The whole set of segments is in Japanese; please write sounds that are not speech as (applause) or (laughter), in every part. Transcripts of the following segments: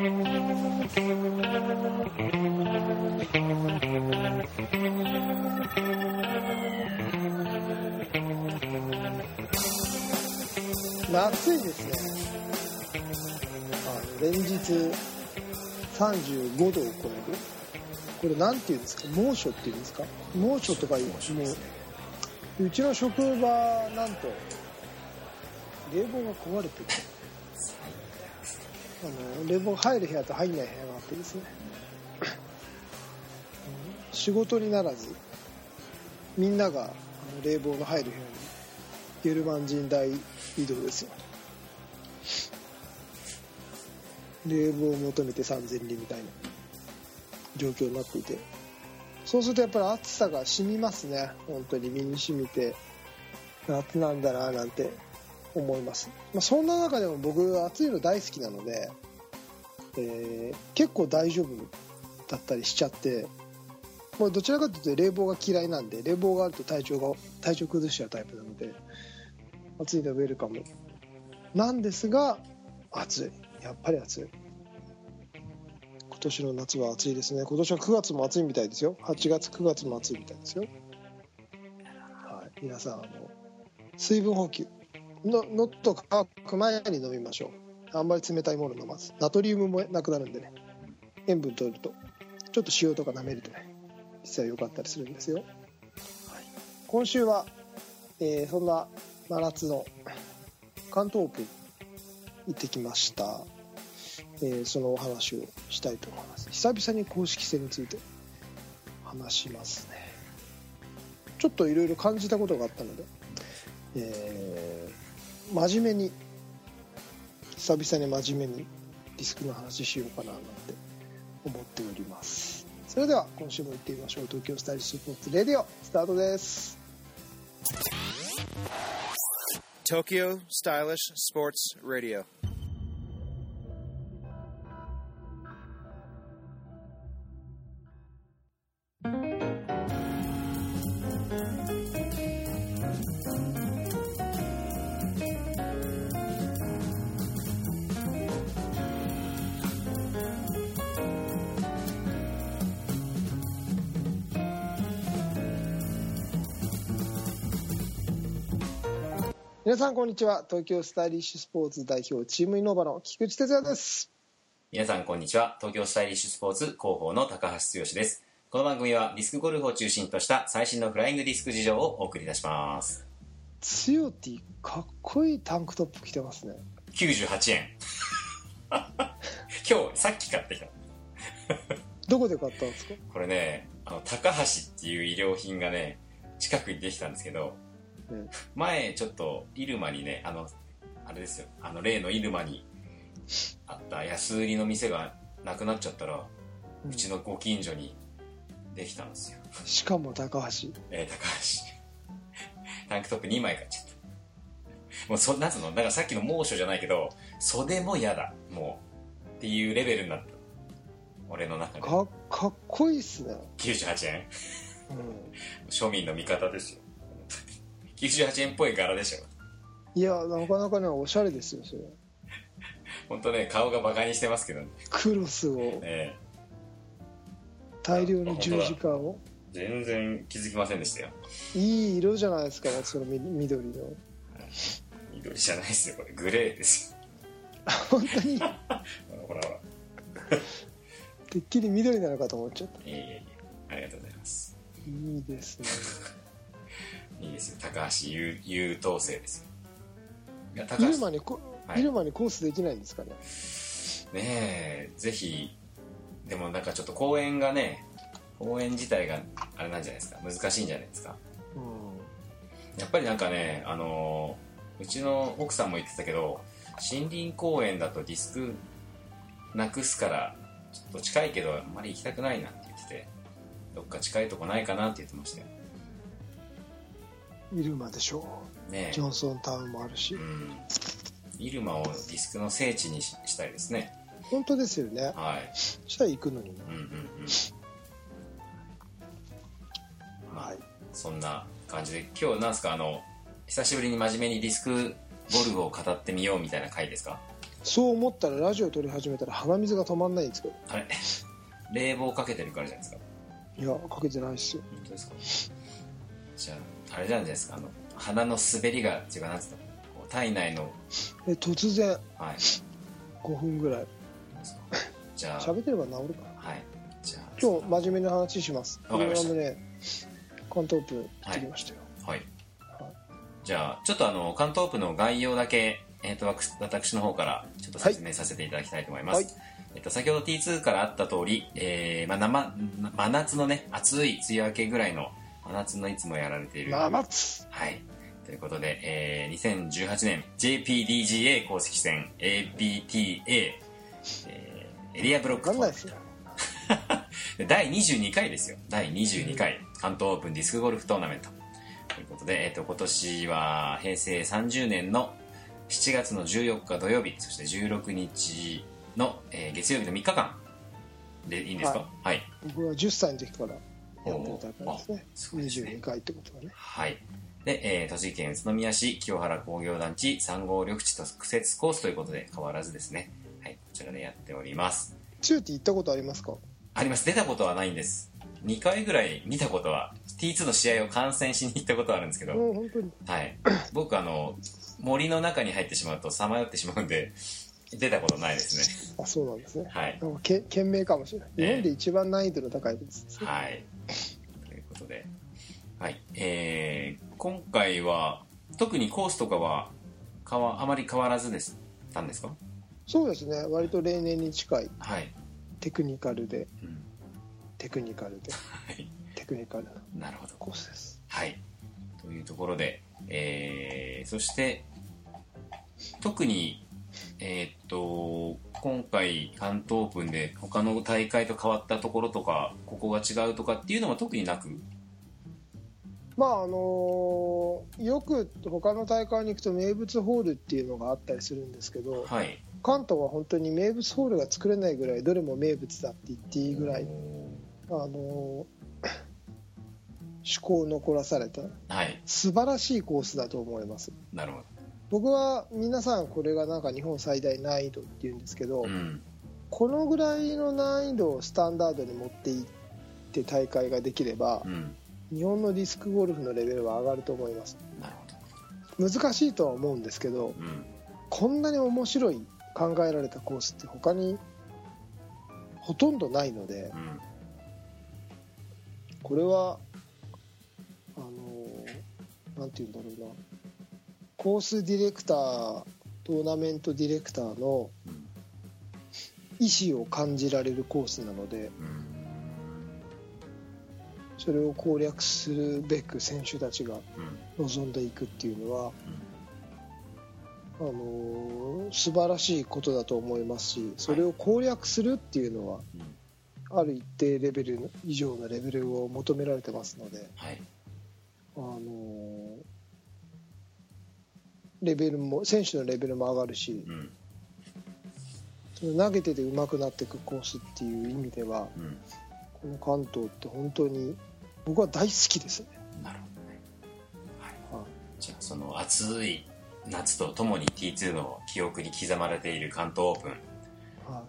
暑いですね。あの連日35度を超える。これなんていうんですか？猛暑っていうんですか？猛暑とかいうもううちの職場なんと冷房が壊れててあの冷房が入る部屋と入んない部屋があってですね。仕事にならずみんながあの冷房の入る部屋にゲルマン人大移動ですよ。冷房を求めて3000人みたいな状況になっていて。そうするとやっぱり暑さが染みますね。本当に身に染みて夏なんだななんて思います、まあ、そんな中でも僕暑いの大好きなので、えー、結構大丈夫だったりしちゃってもうどちらかというと冷房が嫌いなんで冷房があると体調が体調崩しちゃうタイプなので暑いのウェルカム。なんですが暑い。やっぱり暑い。今年の夏は暑いですね。今年は9月も暑いみたいですよ。8月9月も暑いみたいですよ。はい。皆さんあの水分補給。ののっと乾く前に飲みましょう。あんまり冷たいもの飲まず。ナトリウムもなくなるんでね。塩分取ると。ちょっと塩とか舐めるとね。実は良かったりするんですよ、はい、今週は、えー、そんな真夏の関東オープン行ってきました、えー、そのお話をしたいと思います。久々に公式戦について話しますね。ちょっといろいろ感じたことがあったので、えー、真面目に久々に真面目にディスクの話しようかななんて思っております。それでは今週も行ってみましょう。東京スタイリッシュスポーツレディオスタートです。Tokyo Stylish Sports Radio. 皆さんこんにちは。東京スタイリッシュスポーツ代表チームイノーバの菊池哲也です。皆さんこんにちは。東京スタイリッシュスポーツ広報の高橋剛です。この番組はディスクゴルフを中心とした最新のフライングディスク事情をお送りいたします。つよティかっこいいタンクトップ着てますね。98円。今日さっき買ってきた。どこで買ったんですか？これねあの高橋っていう衣料品がね近くにできたんですけど前ちょっと入間にねあのあれですよ。あの例の入間にあった安売りの店がなくなっちゃったら、うん、ちのご近所にできたんですよ。しかも高橋。えー、高橋。タンクトップ2枚買っちゃった。もうそなんつうの？だからさっきの猛暑じゃないけど庶も嫌だ。もう。っていうレベルになった。俺の中で。かかっこいいっすね。98円、うん、庶民の味方ですよ98円っぽい柄でしょ。いやなかなかねおしゃれですよそれ。本当ね顔がバカにしてますけどね。クロスを、ね、大量の十字架を。全然気づきませんでしたよ。いい色じゃないですかその緑の。緑じゃないですよこれ。グレーですよ。本当に？(laughs) ほらほら。てっきり緑なのかと思っちゃった。いえいえ。ありがとうございます。いいですねいいですよ。高橋優優等生ですよ。高橋。入間にこ、はい、入間にコースできないんですかね？ねえぜひでもなんかちょっと公園がね公園自体があれなんじゃないですか？難しいんじゃないですか、うん、やっぱりなんかねあのうちの奥さんも言ってたけど森林公園だとディスクなくすからちょっと近いけどあんまり行きたくないなって言っててどっか近いとこないかなって言ってましたよ入間でしょう、ね、ジョンソンタウンもあるし、うん、入間をディスクの聖地にしたいですね。本当ですよね。はい。したら行くのにねうんうんうん。はい。そんな感じで今日なんすか？あの久しぶりに真面目にディスクゴルフを語ってみようみたいな回ですか？そう思ったらラジオ撮り始めたら鼻水が止まんないんですけど。あれ冷房かけてるからじゃないですか？いやかけてないっすよ。本当ですか？じゃああれじゃないですかあの鼻の滑りが違うなんつう体内の。え突然。はい。5分ぐらい。どう。ですかじゃあ。喋ってれば治るかなはい。じゃあ。今日真面目な話します。わかりました。ね関東オープン行ってきましたよ、はい。じゃあちょっとあの関東オープンの概要だけ、えー、とわく私の方からちょっと説明させていただきたいと思います、はい。えっと、先ほど T2 からあった通り、えーまあ、生真夏のね暑い梅雨明けぐらいの真夏のいつもやられている。まあ夏。はい。ということで、えー、2018年 JPDGA 公式戦 APTA、えーエリアブロックわかんないですよ。で (laughs) 第22回ですよ。第22回関東オープンディスクゴルフトーナメント。ということで、えっと今年は平成30年の7月の14日土曜日そして16日の、えー月曜日の3日間でいいんですか？はい。僕は10歳の時からやってる大会ですねあすごいですね22回ってことはねはい。で、えー栃木県宇都宮市清原工業団地3号緑地特設コースということで変わらずですね。はい、こちらでやっております。チューティー行ったことありますか？あります。出たことはないんです。2回ぐらい見たことは、T2 の試合を観戦しに行ったことはあるんですけど、はい。(coughs) 僕あの、森の中に入ってしまうとさまよってしまうんで、出たことないですね。あそうなんですねはい。なんかけ懸命かもしれないええ日本で一番難易度の高いですねはい。で、はい。えー、今回は、特にコースとかは、変わ、あまり変わらずです、たんですか？そうですね割と例年に近いはい。テクニカルでうん。テクニカルではい。テクニカルななるほど。コースですはい。というところで、えー、そして、特に、えーっと、今回、関東オープンで他の大会と変わったところとか、ここが違うとかっていうのは特になく、まああのよく他の大会に行くと名物ホールっていうのがあったりするんですけどはい。関東は本当に名物ホールが作れないぐらいどれも名物だって言っていいぐらいあの (laughs) 趣向を残らされたはい。素晴らしいコースだと思いますなるほ僕は皆さんこれがなんか日本最大難易度っていうんですけど、ど。うん。このぐらいの難易度をスタンダードに持っていって大会ができればうん。日本のディスクゴルフのレベルは上がると思いますなるほど。難しいとは思うんですけどうん。こんなに面白い考えられたコースって他にほとんどないのでうん。これはあのなんて言うんだろうなコースディレクタートーナメントディレクターのうん。意思を感じられるコースなのでうん。それを攻略するべく選手たちがうん。望んでいくっていうのは、あのー素晴らしいことだと思いますしそれを攻略するっていうのは、うんある一定レベル以上のレベルを求められてますので、はい。あのーレベルも選手のレベルも上がるしうん。その投げてて上手くなっていくコースっていう意味ではうん。この関東って本当に僕は大好きですね。なるほどね。はい。はいじゃあその暑い夏とともに T2 の記憶に刻まれている関東オープン、はい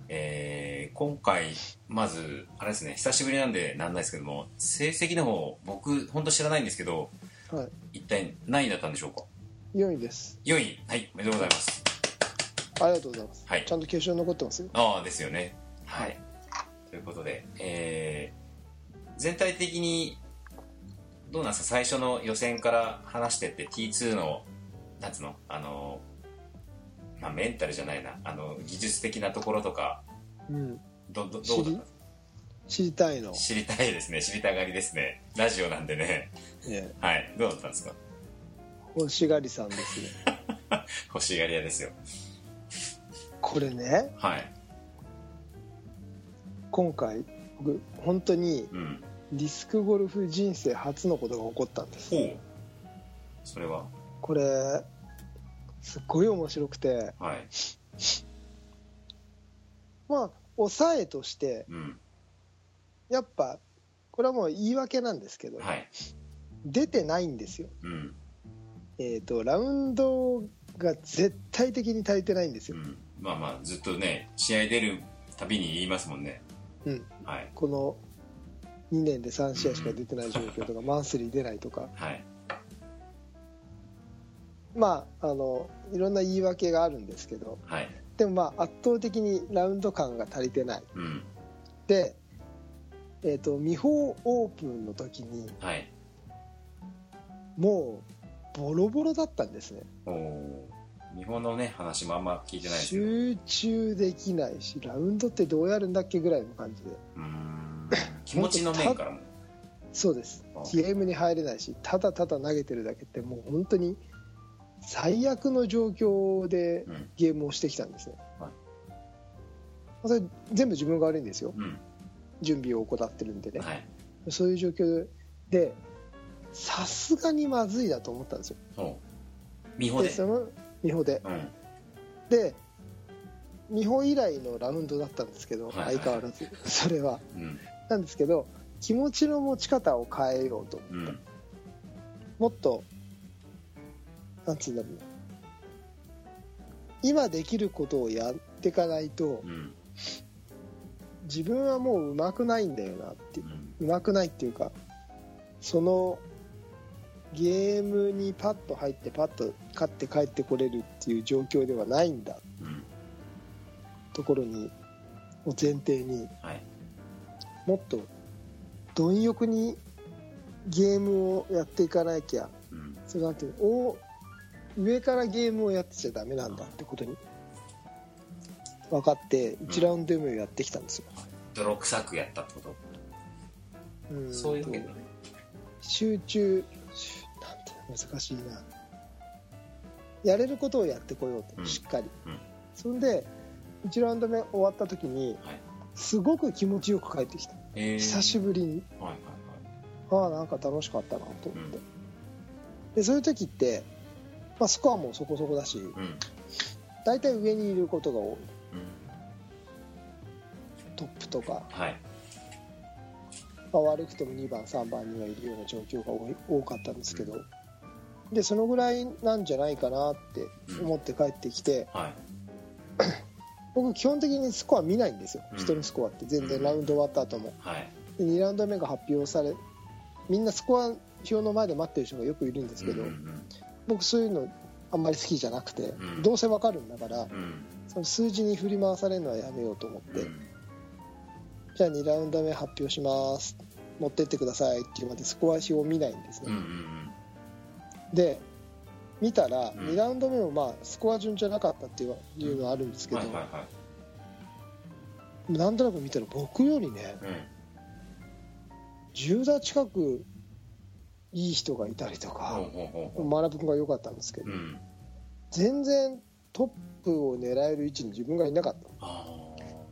えー今回まずあれですね久しぶりなんでなんないですけども成績の方僕本当知らないんですけどはい、一体何位だったんでしょうか？4位です。4位はいおめでとうございますありがとうございます。はいちゃんと決勝に残ってますよ。ああですよねはいということで、えー全体的にどうなんですか？最初の予選から話してって T2 のなんつうの？あのまあメンタルじゃないな。あの技術的なところとかうん、どどどう知り知りたいの？知りたいですね。知りたがりですね。ラジオなんでね。ね、はい。どうだったんですか？欲しがりさんですね。(laughs) 欲しがり屋ですよ。これね、はい。今回、僕、本当にうんディスクゴルフ人生初のことが起こったんです。ほう。それは？これ、すっごい面白くて、はい。まあ、抑えとして、うん。やっぱ、これはもう言い訳なんですけど、はい。出てないんですよ。うん。えっ、と、ラウンドが絶対的に足りてないんですよ。うん。まあまあずっとね試合出るたびに言いますもんね。うん、はい。この2年で3試合しか出てない状況とか、マンスリー出ないとか、はい。まあ、あのいろんな言い訳があるんですけど、はい。でもまあ圧倒的にラウンド感が足りてない。うん。で、えー、と未法オープンの時にはい。もうボロボロだったんですね。おお日本のね話もあんま聞いてないですけど。う集中できないしラウンドってどうやるんだっけぐらいの感じで。ーん気持ちの面からも。そうです。あゲームに入れないしただただ投げてるだけってもう本当に最悪の状況でうん。ゲームをしてきたんですね、はい。それ全部自分が悪いんですよ。うん。準備を怠ってるんでね、はい。そういう状況でさすがにまずいだと思ったんですよ。お美穂で。でその美穂で。うん。で美穂以来のラウンドだったんですけど、はいはい。相変わらず。それは。うんなんですけど気持ちの持ち方を変えようとうん。もっとなんつうんだろうな。今できることをやっていかないとうん。自分はもう上手くないんだよなってう。ん。上手くないっていうかそのゲームにパッと入ってパッと勝って帰ってこれるっていう状況ではないんだ。うん。ところにを前提に。はいもっと貪欲にゲームをやっていかなきゃうん。それなんていうのお上からゲームをやってちゃダメなんだってことに分かって1ラウンド目をやってきたんですよ、泥臭くやったってこと？うんそういうわけだね。集中しなんて難しいな。やれることをやってこようと、うん。しっかり、うん。そんで1ラウンド目終わった時に、はいすごく気持ちよく帰ってきた。えー。久しぶりに。はいはいはい。ああなんか楽しかったなと思って、うん。でそういう時って、まあ、スコアもそこそこだしうん。大体上にいることが多い。うん。トップとか、はい。まあ、悪くても2番3番にはいるような状況が多い多かったんですけど。でそのぐらいなんじゃないかなって思って帰ってきて。はい (coughs) 僕基本的にスコア見ないんですよ、うん。人のスコアって全然ラウンド終わった後も。はい。で2ラウンド目が発表されみんなスコア表の前で待ってる人がよくいるんですけど、うんうん僕そういうのあんまり好きじゃなくて、うん。どうせわかるんだからうん。その数字に振り回されるのはやめようと思って、うん。じゃあ2ラウンド目発表します。持ってってくださいっていうまでスコア表を見ないんですね、で見たらん。2ラウンド目もまあスコア順じゃなかったっていういうのはあるんですけど、なんとなく見たら僕よりねうん。10打近くいい人がいたりとか学ぶ君が良かったんですけど全然トップを狙える位置に自分がいなかった。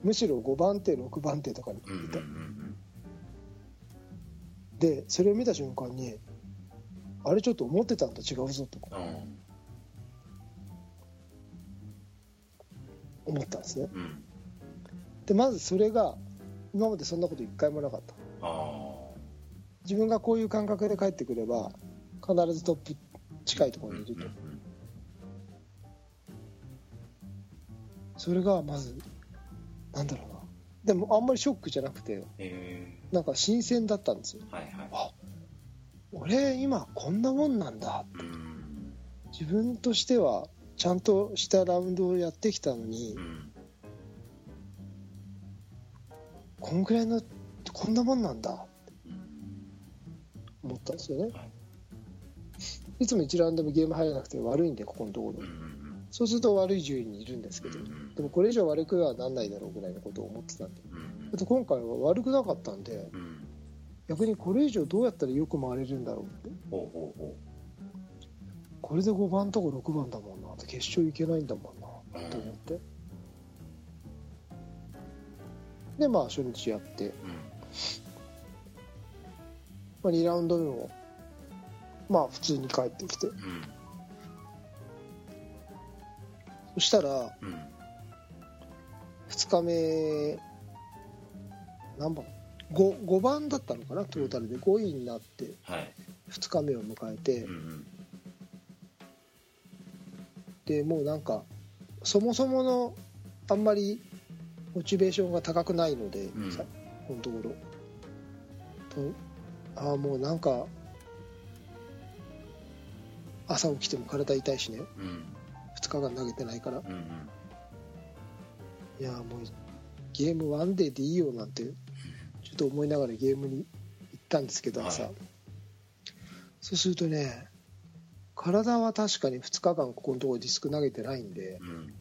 むしろ5番手6番手とかにいた、んでそれを見た瞬間にあれちょっと思ってたんと違うぞとか。うん。思ったんですね。うん。でまずそれが今までそんなこと一回もなかった。あ自分がこういう感覚で帰ってくれば必ずトップ近いとこあろにいると、うんそれがまずなんだろうな。でもあんまりショックじゃなくてえなんか新鮮だったんですよ。ーはいはい。あ俺今こんなもんなんだ。うん自分としてはちゃんとしたラウンドをやってきたのにうんこんくらいのこんなもんなんだ。うん思ったんですよね。いつも1ラウンドもゲーム入らなくて悪いんでここのところ。そうすると悪い順位にいるんですけどでもこれ以上悪くはなんないだろうぐらいのことを思ってたんで。うんだって今回は悪くなかったんでうん逆にこれ以上どうやったらよく回れるんだろうって。ほうほうほこれで5番とか6番だもんなって決勝いけないんだもんなうんと思って。でまあ初日やって、ううん。まあ、2ラウンド目もまあ普通に帰ってきて。うん。そしたらうん。2日目何番？5, 5番だったのかなトータルで。5位になってはい。2日目を迎えて。うんうん。でもうなんかそもそものあんまりモチベーションが高くないので、うん。さこのところとああもうなんか朝起きても体痛いしね。うん。2日間投げてないから。うんうん。いやもうゲームワンデーでいいよなんてと思いながらゲームに行ったんですけど朝、はい。そうするとね体は確かに2日間ここのところディスク投げてないんでうん。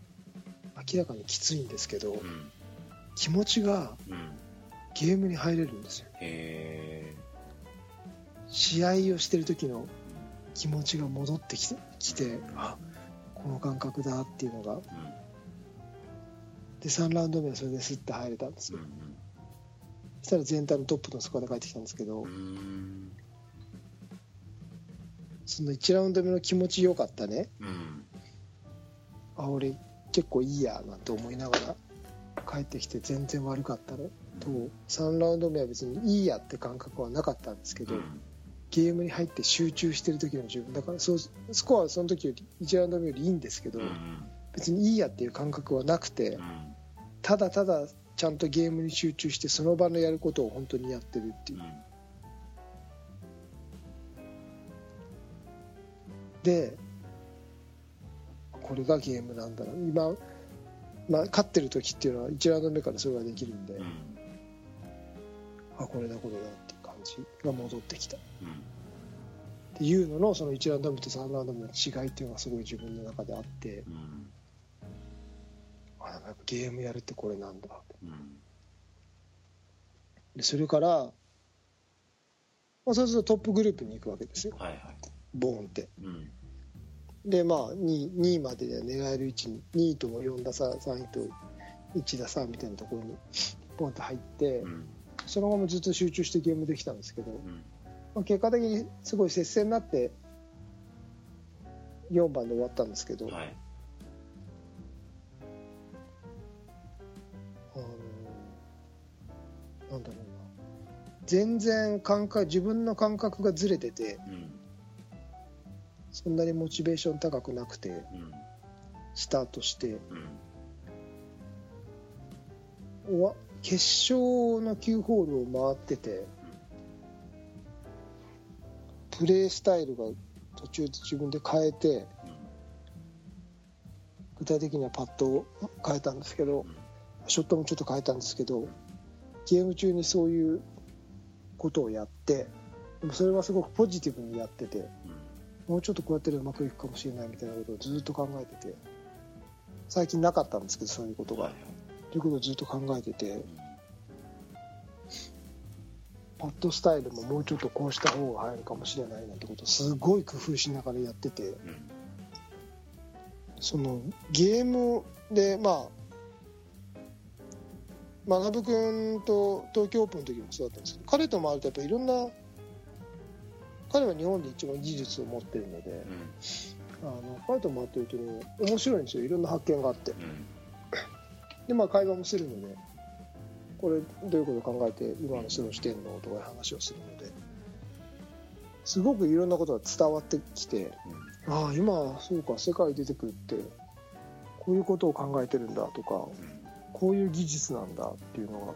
明らかにきついんですけどうん。気持ちがうん。ゲームに入れるんですよ。へ試合をしてる時の気持ちが戻ってきてきてあこの感覚だっていうのが。で3ラウンド目はそれでスッて入れたんですよ。うんそしたら全体のトップのスコアで帰ってきたんですけど、その1ラウンド目の気持ちよかったね。うん。あ俺結構いいやなんて思いながら帰ってきて全然悪かったのと3ラウンド目は別にいいやって感覚はなかったんですけど、うん。ゲームに入って集中してる時の自分。だからそうスコアはその時より1ラウンド目よりいいんですけど、うん。別にいいやっていう感覚はなくて、うん。ただただちゃんとゲームに集中してその場のやることを本当にやってるっていう。でこれがゲームなんだな。今、まあ、勝ってる時っていうのは1ラウンド目からそれができるんで、うん。あこれだこれだっていう感じが戻ってきた。っうん。ていうののその1ラウンド目と3ラウンド目の違いっていうのがすごい自分の中であって。うんゲームやるってこれなんだ。うん。でそれから、まあ、そうするとトップグループに行くわけですよ。はいはい。ボーンって。うん。でまあ 2, 2位までで狙える位置に2位とも4打差3位と1打差みたいなところにボンって入ってうん。そのままずっと集中してゲームできたんですけど、うん。まあ、結果的にすごい接戦になって4番で終わったんですけど、はいなんだろうな。全然感覚自分の感覚がずれててうんそんなにモチベーション高くなくてうんスタートしてうんわ決勝の9ホールを回っててプレースタイルが途中で自分で変えて具体的にはパットを変えたんですけどショットもちょっと変えたんですけどゲーム中にそういうことをやってでもそれはすごくポジティブにやっててもうちょっとこうやってるうまくいくかもしれないみたいなことをずっと考えてて最近なかったんですけどそういうことが。はいということをずっと考えててパッドスタイルももうちょっとこうした方が入るかもしれないなんてことをすごい工夫しながらやっててうん。そのゲームでまあ学君と東京オープンの時もそうだったんですけど彼と回るとやっぱいろんな彼は日本で一番技術を持ってるのであの彼と回ってるとね面白いんですよ。いろんな発見があって。うん。でまあ会話もするのでこれどういうこと考えて今のスローしてんのとかいう話をするのですごくいろんなことが伝わってきてああ今そうか世界出てくるってこういうことを考えてるんだとかこういう技術なんだっていうのが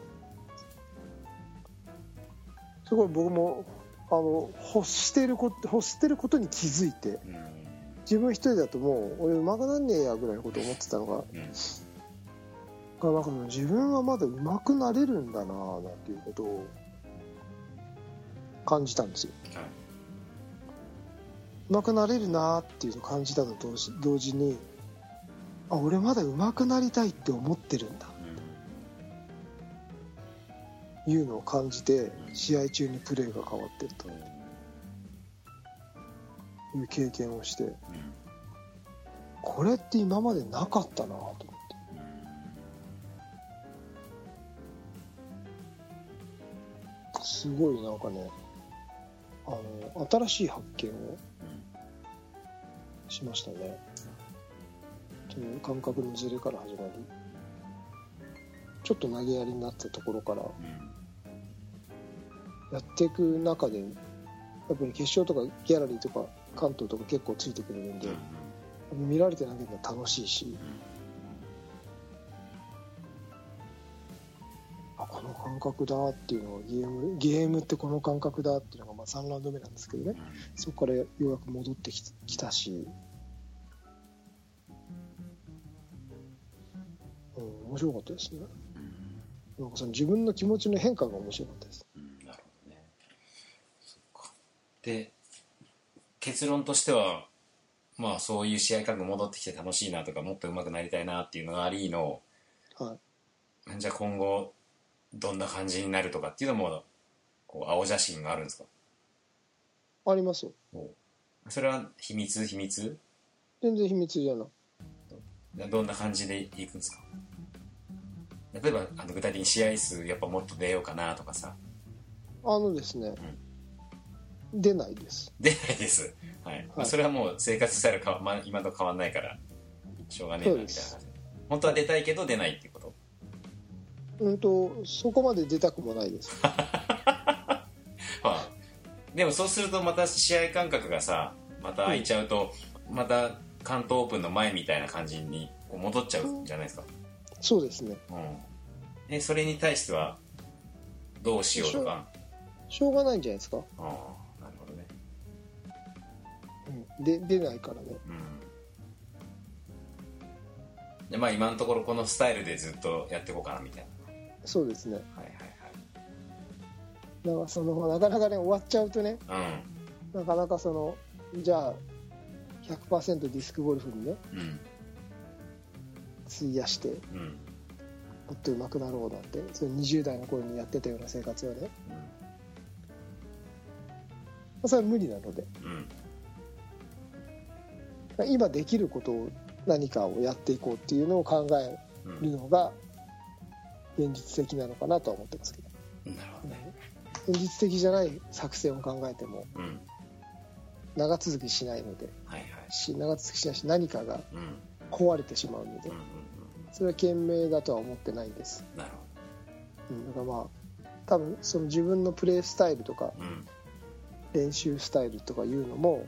すごい僕もあの欲してること欲してることに気づいてうん。自分一人だともう俺うまくなんねえやぐらいのことを思ってたのがうんがなんか自分はまだ上手くなれるんだなぁなんていうことを感じたんですよ。はい。上手くなれるなぁっていうのを感じたのと同時にあ俺まだ上手くなりたいって思ってるんだ。いうのを感じて試合中にプレーが変わってると。いう経験をして。これって今までなかったなぁと思って。すごいなんかねあの新しい発見をしましたねという感覚のズレから始まり。ちょっと投げやりになったところから。やっていく中でやっぱり決勝とかギャラリーとか関東とか結構ついてくれるんで見られて投げるの楽しいし。感覚だっていうのがゲームゲームってこの感覚だっていうのがまあ3ラウンド目なんですけどね。そこからようやく戻ってききたし、面白かったですね。なんかその自分の気持ちの変化が面白かったです。うんなるほどね。そっか。で結論としてはまあそういう試合感が戻ってきて楽しいなとかもっと上手くなりたいなっていうのがありのはい。じゃあ今後どんな感じになるとかっていうのもこう青写真があるんですか？ありますよ。それは秘密？秘密？全然秘密じゃない。どんな感じでいくんですか？例えばあの具体的に試合数やっぱもっと出ようかなとかさ。あのですね、出ないです。出ないです、はい。まあそれはもう生活スタイルか、まあ、今と変わんないからしょうがねえなみたいな本当は出たいけど出ないっていうこと？うんとそこまで出たくもないです。(laughs) はい、でもそうするとまた試合感覚がさまた空いちゃうと、また関東オープンの前みたいな感じに戻っちゃうんじゃないですか、そうですね。うん、えそれに対してはどうしようとか？しょうがないんじゃないですか、ああなるほどね。うん、で出ないからね。うん。でまあ今のところこのスタイルでずっとやっていこうかなみたいそうですね。なはいだからそのなかなかね終わっちゃうとねはいはいなかなかそのじゃあ100%ディスクゴルフにねうんうん費やしてうんもっと上手くなろうなんてそれ20代の頃にやってたような生活はね、まあそれは無理なので。うん。今できることを何かをやっていこうっていうのを考えうんるのが現実的なのかなとは思ってますけど。うんなるほどね。現実的じゃない作戦を考えてもうん。長続きしないのではいはい。し長続きしないし何かがうんうん。壊れてしまうので。うんうんそれは賢明だとは思ってないんです、なるほうん、だからまあ多分その自分のプレースタイルとかどうん練習スタイルとかいうのも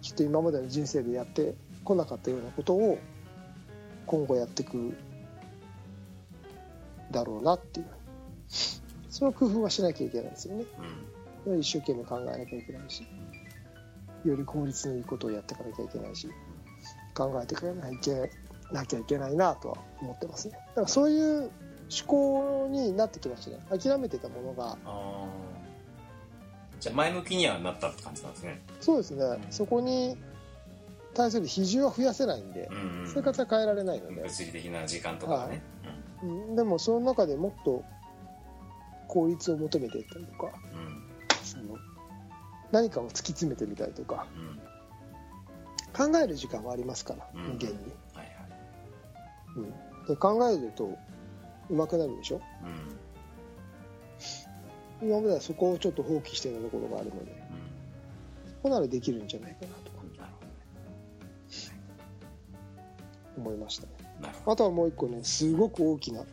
きっと今までの人生でやってこなかったようなことを今後やっていくだろうなっていう。その工夫はしなきゃいけないですよね。うん一生懸命考えなきゃいけないしより効率のいいことをやっていかなきゃいけないし考えていかなきゃなきゃいけないなとは思ってますね。だからそういう思考になってきましたね。諦めてたものが。じゃあ前向きにはなったって感じなんですね。そうですね。そこに対する比重は増やせないんでうんうん生活は変えられないので、物理的な時間とかね。うん、でもその中でもっと効率を求めていったりとかうん。うんその何かを突き詰めてみたりとかうん。考える時間はありますからうん。人間に、はいはいうん、で考えると上手くなるでしょ？うん。今まではそこをちょっと放棄してたところがあるのでうん。そこならできるんじゃないかなとか。なるほどね。思いましたね。あとはもう一個ねすごく大きな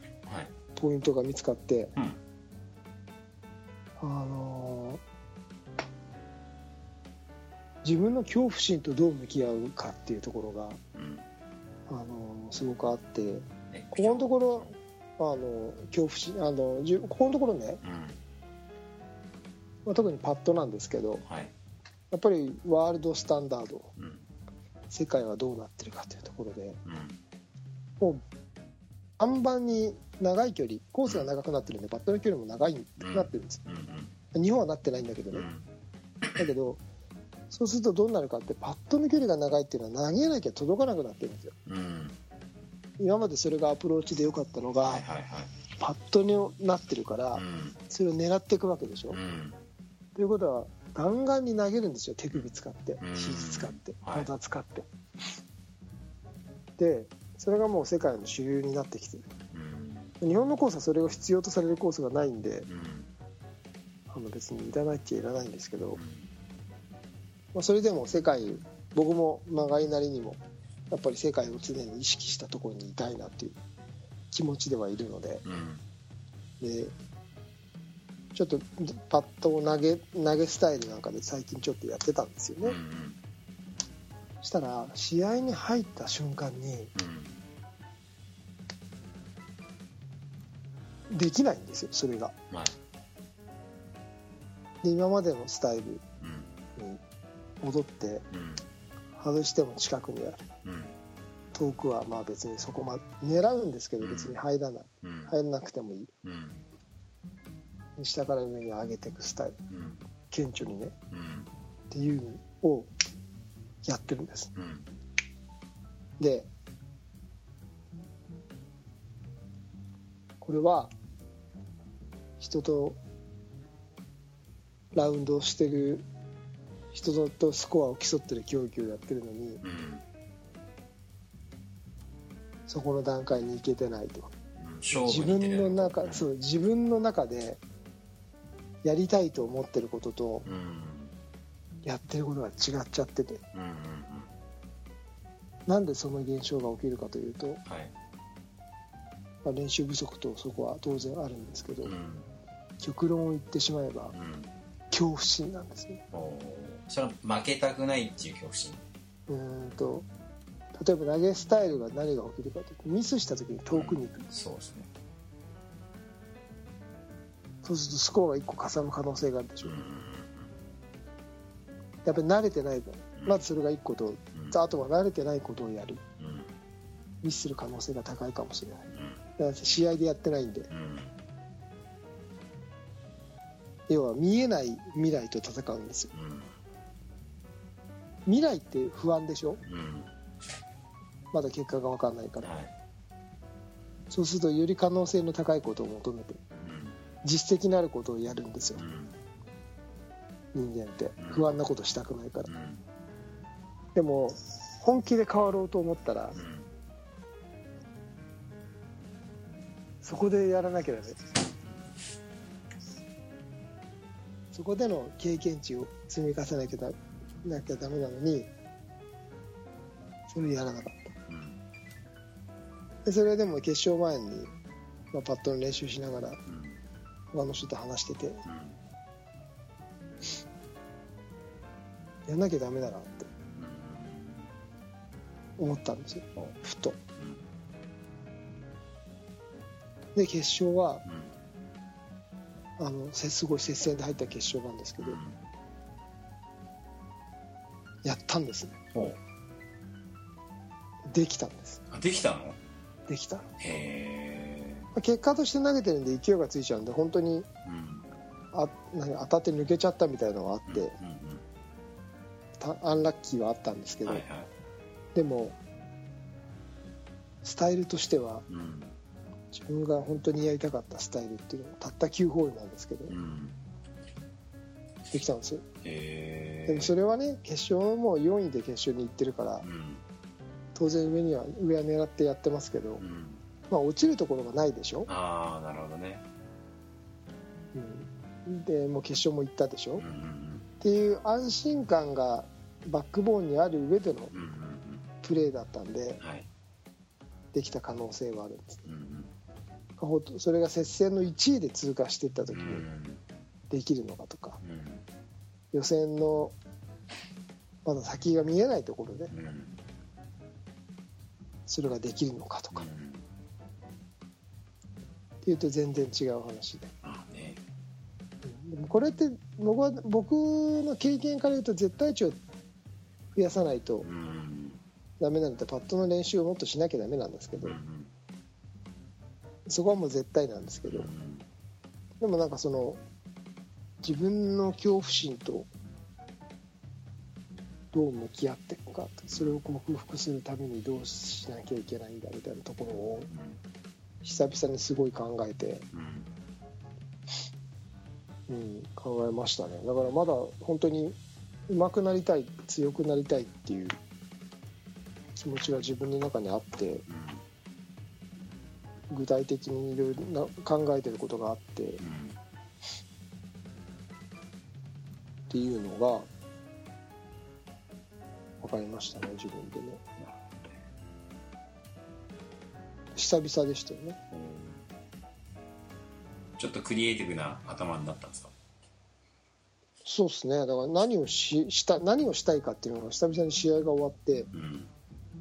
ポイントが見つかって、うん。あのー自分の恐怖心とどう向き合うかっていうところが、うんあのーすごくあってねここのところあの恐怖心あのここのところね、うん。まあ、特にパッドなんですけどはい。やっぱりワールドスタンダードうん。世界はどうなってるかというところでうん。もうバンバンに長い距離コースが長くなってるんでパッドの距離も長いくなってるんですうん。日本はなってないんだけどね、うん。だけどそうするとどうなるかってパッドの距離が長いっていうのは投げなきゃ届かなくなってるんですよ。うん。今までそれがアプローチで良かったのが、はいはいはい。パッドになってるから、うん。それを狙っていくわけでしょ、うん。ということはガンガンに投げるんですよ手首使ってうん。肘使ってはい。体使って、でそれがもう世界の主流になってきてる。うん。日本のコースはそれを必要とされるコースがないんでうん。あの別にいらないっちゃいらないんですけど、まあ、それでも世界僕も曲がりなりにもやっぱり世界を常に意識したところにいたいなっていう気持ちではいるので。うん。でちょっとパッドを投げ投げスタイルなんかで最近ちょっとやってたんですよね、うんそしたら試合に入った瞬間にうんできないんですよそれが。はい。で今までのスタイルうん。に戻ってうん外しても近くにある。うん遠くはまあ別にそこまで狙うんですけどうん。別に入らない。うん。入らなくてもいい。うん。下から上に上げていくスタイル。うん。顕著にね。うん。っていうのをやってるんです。うん。でこれは人とラウンドをしてる人とスコアを競ってる競技をやってるのにうんそこの段階に行けてないと。勝自負に出てる分の中うん。そう自分の中でやりたいと思ってることとうんやってることが違っちゃってて。うんうんうんなんでその現象が起きるかというと、はいまあ、練習不足とそこは当然あるんですけど、うん極論を言ってしまえばうん恐怖心なんですねそれは負けたくないっていう恐怖心。うーんと例えば投げスタイルが何が起きるかというとミスした時に遠くに行く、そうですね。そうするとスコアが1個かさむ可能性があるでしょ、うん。やっぱり慣れてない分まずそれが1個と、うん。あとは慣れてないことをやる。うん。ミスする可能性が高いかもしれない。うん。だから試合でやってないんで。うん。要は見えない未来と戦うんですよ。うん未来って不安でしょ？うん。まだ結果が分かんないから。はい。そうするとより可能性の高いことを求めて実績のあることをやるんですよ。うん。人間って。うん。不安なことしたくないから。うん。でも本気で変わろうと思ったらうん。そこでやらなきゃダメ。そこでの経験値を積み重ねなきゃだなきゃダメなのにそれやらなかった。うん。でそれでも決勝前に、まあ、パットの練習しながらうん。他の人と話しててうん。やんなきゃダメだなって思ったんですよ。お。ふと。で決勝はうん。あのせすごい接戦で入った決勝なんですけどやったんですね。できたんです。あできたの？できた。へえ。まあ結果として投げてるんで勢いがついちゃうんで本当にうん。あ何当たって抜けちゃったみたいなのがあって、うんたアンラッキーはあったんですけど、うんはいはい。でもスタイルとしてはうん。自分が本当にやりたかったスタイルっていうのはたった9ホールなんですけどうんできたんですよ。へえでもそれはね決勝も4位で決勝に行ってるからうん。当然上には上は狙ってやってますけど、うん。まあ落ちるところがないでしょ、ああなるほどね。うん、でもう決勝も行ったでしょ、っうんうん。ていう安心感がバックボーンにある上でのプレーだったんではい。できた可能性はあるんです。うんそれが接戦の1位で通過していった時にん。できるのかとか。うん予選のまだ先が見えないところでうん。それができるのかとか。うん。っていうと全然違う話で。でもこれって僕は僕の経験から言うと絶対値を増やさないとうん。ダメなんでパットの練習をもっとしなきゃダメなんですけどうん。そこはもう絶対なんですけど。うん。でもなんかその自分の恐怖心とどう向き合っていくかそれを克服するためにどうしなきゃいけないんだみたいなところを久々にすごい考えて、うんうん、考えましたね。だからまだ本当に上手くなりたい強くなりたいっていう気持ちが自分の中にあって具体的にいろいろな考えてることがあってっうんていうのが分かりましたね自分でね久々でしたよね。ちょっとクリエイティブな頭になったんですか？そうですね。だから何をしした何をしたいかっていうのが久々に試合が終わってうん。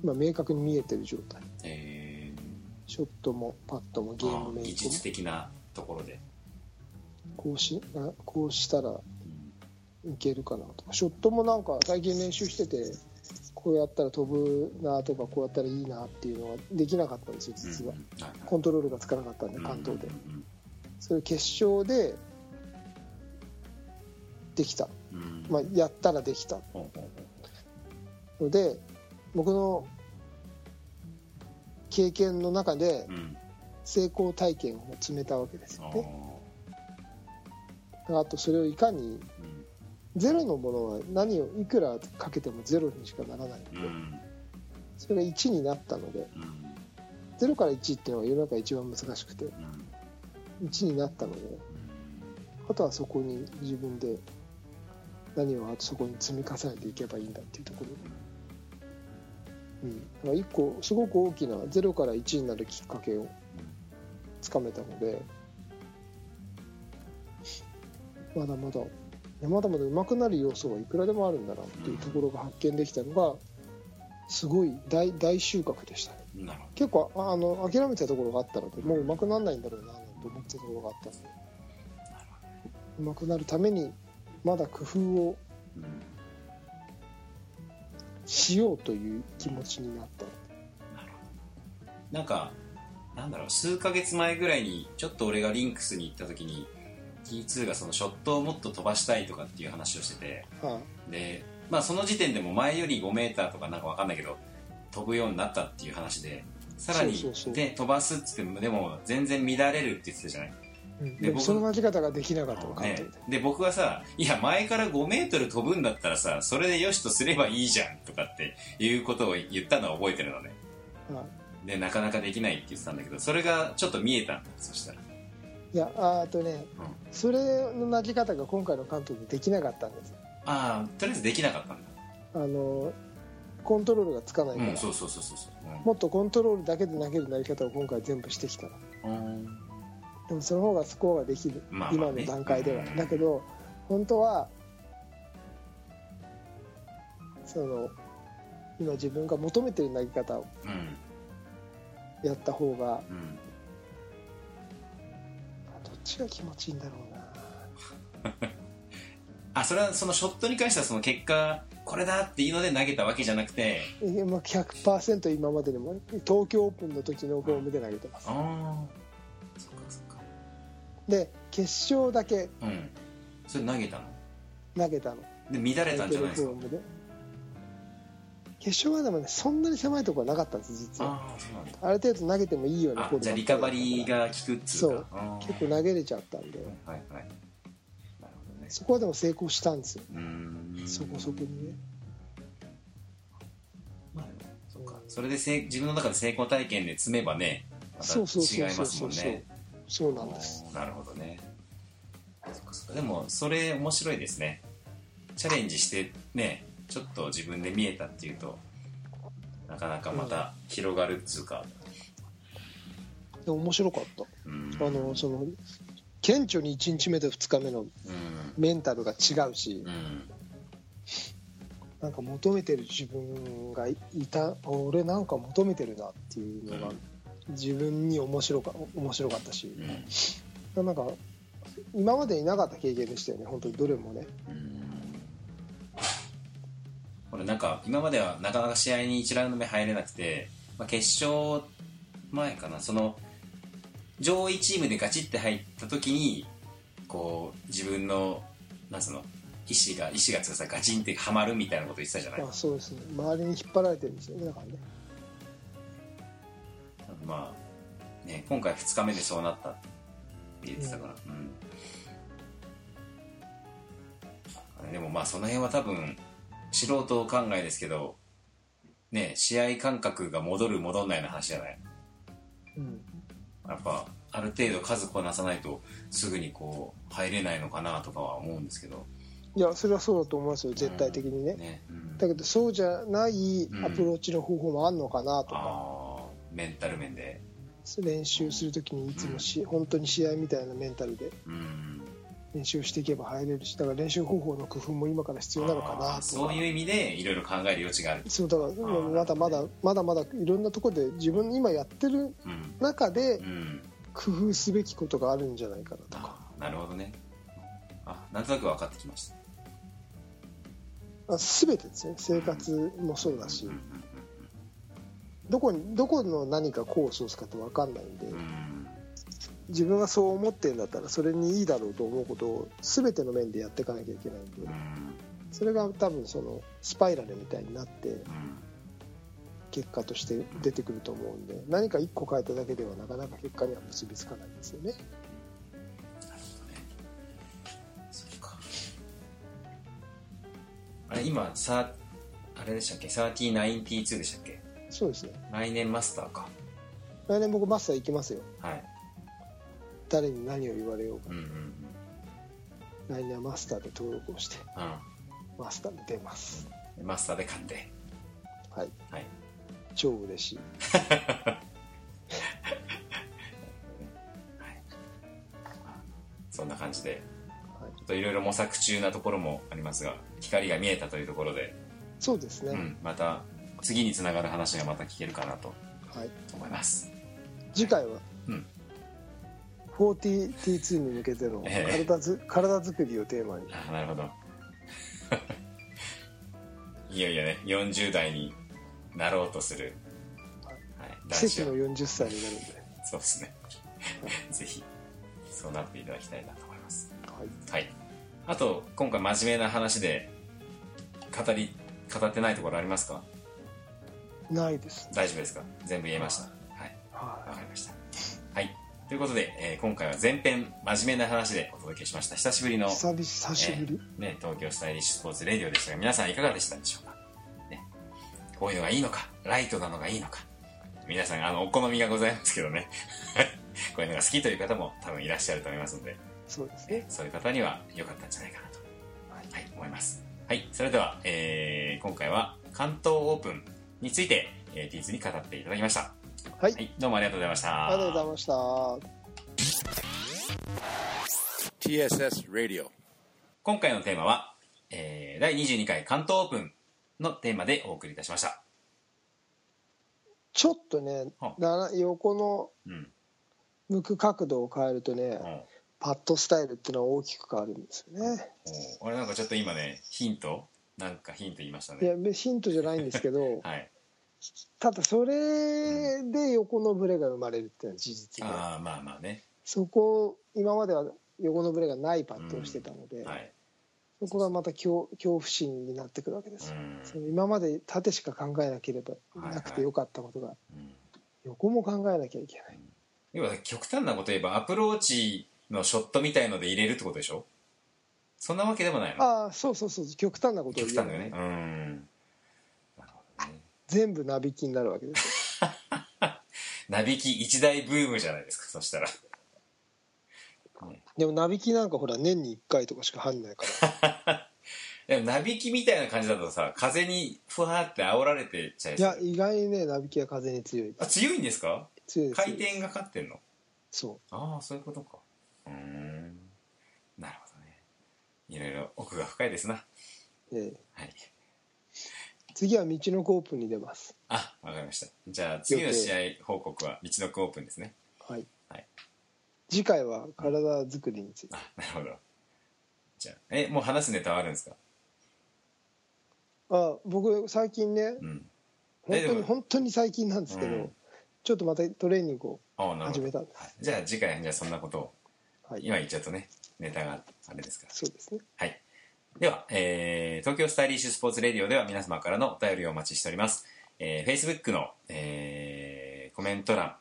今明確に見えてる状態。えショットもパットもー、ゲームメイあ技術ク的なところで、こうしあこうしたらうんいけるかなとか。ショットもなんか最近練習しててこうやったら飛ぶなとかこうやったらいいなっていうのができなかったんですよ実は、コントロールがつかなかったんで関東で、うん。それ決勝でできた、まあ、やったらできた。ので僕の経験の中で成功体験を詰めたわけですあよね。あとそれをいかにゼロのものは何をいくらかけてもゼロにしかならない。ので、ーうん。それが1になったのでうん。0から1っていうのが世の中一番難しくてうん1になったのであとはそこに自分で何をそこに積み重ねていけばいいんだっていうところ。で、うん、だから1個すごく大きな0から1になるきっかけをつかめたのでまだまだまだまだ上手くなる要素はいくらでもあるんだなっていうところが発見できたのがすごい大大収穫でしたね。結構ああの諦めてたところがあったのでもう上手くならないんだろうなと思ってたところがあったので。上手くなるためにまだ工夫をしようという気持ちになった。なんかなんだろう数ヶ月前ぐらいにちょっと俺がリンクスに行った時に T2 がそのショットをもっと飛ばしたいとかっていう話をしててはでまあその時点でも前より 5m とかなんかわかんないけど飛ぶようになったっていう話でさらにで飛ばすっつってもでも全然乱れるって言ってたじゃない、い、うん。でその待ち方ができなかったの関ね東で、で僕はさいや前から 5m 飛ぶんだったらさそれでよしとすればいいじゃんとかっていうことを言ったのは覚えてるのね。はいでなかなかできないって言ってたんだけどそれがちょっと見えたんだそしたらいやああとね、それの投げ方が今回の関東でできなかったんです。ああとりあえずできなかったんだ。あのコントロールがつかないから、うんそうそうそうそうそう。もっとコントロールだけで投げる投げ方を今回全部してきた。のうん。でもその方がスコアができる、まあまあね。今の段階では、うん。だけど本当はその今自分が求めてる投げ方をうん。やった方がうんちが気持ちいいんだろうな。(laughs) あそれはそのショットに関してはその結果これだっていうので投げたわけじゃなくて。いやまあ100%今まででも東京オープンの時のフォームで投げてます。ああそっかそっか。で決勝だけうん。それ投げたの？投げたの。で乱れたんじゃないですか？決勝はでもねそんなに狭いところはなかったんです実は。ああそうなんだ。ある程度投げてもいいようなあフォームじゃあリカバリーが効くっつうか。そう。結構投げれちゃったんで。はいはいなるほどね。そこはでも成功したんですよ。そこそこにね。まあそっか。それでせい自分の中で成功体験で積めばねまたそうそう違いそうますもんそうそう。ねそうなんです。なるほどね。でもそれ面白いですね。チャレンジしてねちょっと自分で見えたっていうとなかなかまた広がるっつうか。でも面白かった。うん。あのその顕著に1日目と2日目のうん。メンタルが違うしうん。なんか求めてる自分がいた俺なんか求めてるなっていうのが自分に面白か面白かったし。うん。なんか今までになかった経験でしたよね本当にどれもね。うんこれなんか今まではなかなか試合に1ラウンド目入れなくて、まあ、決勝前かな。その上位チームでガチって入った時にこう自分のなんつうの意志が意志がつさガチンってはまるみたいなこと言ってたじゃない？あそうですね。周りに引っ張られてるんですよねだからね。まあね今回2日目でそうなったって言ってたから。うん。あれでもまあその辺は多分素人考えですけどね試合感覚が戻る戻んないの話じゃない？うん。やっぱある程度数こなさないとすぐにこう入れないのかなとかは思うんですけど。いやそれはそうだと思いますよ絶対的にね、ね、うん。だけどそうじゃないアプローチの方法もあんのかなとか、ああメンタル面で。練習するときにいつもし、本当に試合みたいなメンタルで。うん練習していけば入れるしだから練習方法の工夫も今から必要なのかあなとそういう意味でいろいろ考える余地があるそうだからーまだまだまだまだいろんなところで自分今やってるうん。中でうん。工夫すべきことがあるんじゃないかなと。かあなるほどね。あなんとなく分かってきました。あ全てですね。生活もそうだし。うんどこにどこの何か功を奏すかって分かんないんで。うんうん自分がそう思ってるんだったらそれにいいだろうと思うことを全ての面でやっていかなきゃいけないんでうん。それが多分そのスパイラルみたいになってうん結果として出てくると思うんで何か1個変えただけではなかなか結果には結びつかないんですよね。あれ今さあれでしたっけ？3092でしたっけそうですね来年マスターか来年僕マスター行きますよはい誰に何を言われようか。うんうんうん。来年はマスターで登録をして。うマスターで出ます。ん。マスターで買って。はい。はい。超嬉しい。(laughs) そんな感じで。はい。ちょっといろいろ模索中なところもありますが光が見えたというところで、そうですね、うん、また次につながる話がまた聞けるかなとはい。思います。次回は、うん、40T2 に向けてのええ。体ず、体作りをテーマに。あなるほど。(laughs) いよいよね40代になろうとする、はい、は奇跡の40歳になるんで、そうですね。(laughs) ぜひそうなっていただきたいなと思います。はい、はい。あと今回真面目な話で語り語ってないところありますか？ないです。大丈夫ですか？全部言えました。はい。わはかりました。はいということで、えー今回は前編真面目な話でお届けしました。久しぶりのい久しぶり、えーね、東京スタイリッシュスポーツレディオでしたが皆さんいかがでしたでしょうか、ね、こういうのがいいのか？ライトなのがいいのか？皆さんあのお好みがございますけどね。(laughs) こういうのが好きという方も多分いらっしゃると思いますので。そうですね。そういう方には良かったんじゃないかなと、はい。思います。はいそれでは、えー今回は関東オープンについて、えー、T2 に語っていただきましたはい、はいどうもありがとうございました。ありがとうございました。TSS Radio. 今回のテーマは、えー第22回関東オープンのテーマでお送りいたしました。ちょっとね横のうん。向く角度を変えるとねおうパッドスタイルっていうのは大きく変わるんですよね。俺なんかちょっと今ねヒント？なんかヒント言いましたいねやヒントじゃないんですけど (laughs) はいただそれで横のブレが生まれるっていうのは事実で。ああまあまあね。そこ今までは横のブレがないパッドをしてたので、はい。そこがまた恐恐怖心になってくるわけですよ、うん。その今まで縦しか考えなければはいなくてよかったことがうん。横も考えなきゃいけない。要は極端なこと言えばアプローチのショットみたいので入れるってことでしょ？そんなわけでもないの？ああそうそうそう極端なことを言う極端だよね。うん全部なびきになるわけですよ。(laughs) なびき一大ブームじゃないですかそしたら。でもなびきなんかほら年に1回とかしか入んないから。(laughs) でもなびきみたいな感じだとさ風にふわーって煽られてちゃいそう。いや意外にねなびきは風に強い。あ強いんですか？強いです。回転がかってんの？そああそういうことか。うーん。なるほどね。いろいろ奥が深いですな。う、ええ。はい次は道のコープンに出ます。あわかりました。じゃあ次の試合報告は道のくオープンですね。はい、はい。次回は体作りについて。あなるほど。じゃあえもう話すネタはあるんですか？あ僕最近ねうん。本当に本当に最近なんですけど、うん。ちょっとまたトレーニングをあなるほど。始めたんです。はい、じゃあ次回じゃあそんなことをはい。今言っちゃうとねネタがあれですから。そうですね。はい。では、えー東京スタイリッシュスポーツレディオでは皆様からのお便りをお待ちしております。えー Facebook の、えーコメント欄、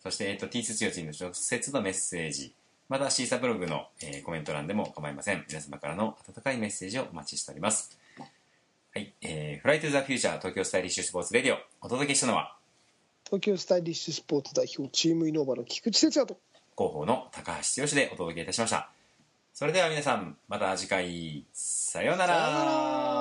そして、えー、と T スツヨチの直接のメッセージ、またシーサブログの、えーコメント欄でも構いません。皆様からの温かいメッセージをお待ちしております。はい。えー、フライトゥザフューチャー東京スタイリッシュスポーツレディオ、お届けしたのは、東京スタイリッシュスポーツ代表チームイノーバの菊池哲也と広報の高橋剛でお届けいたしました。それでは皆さん、また次回、さようなら。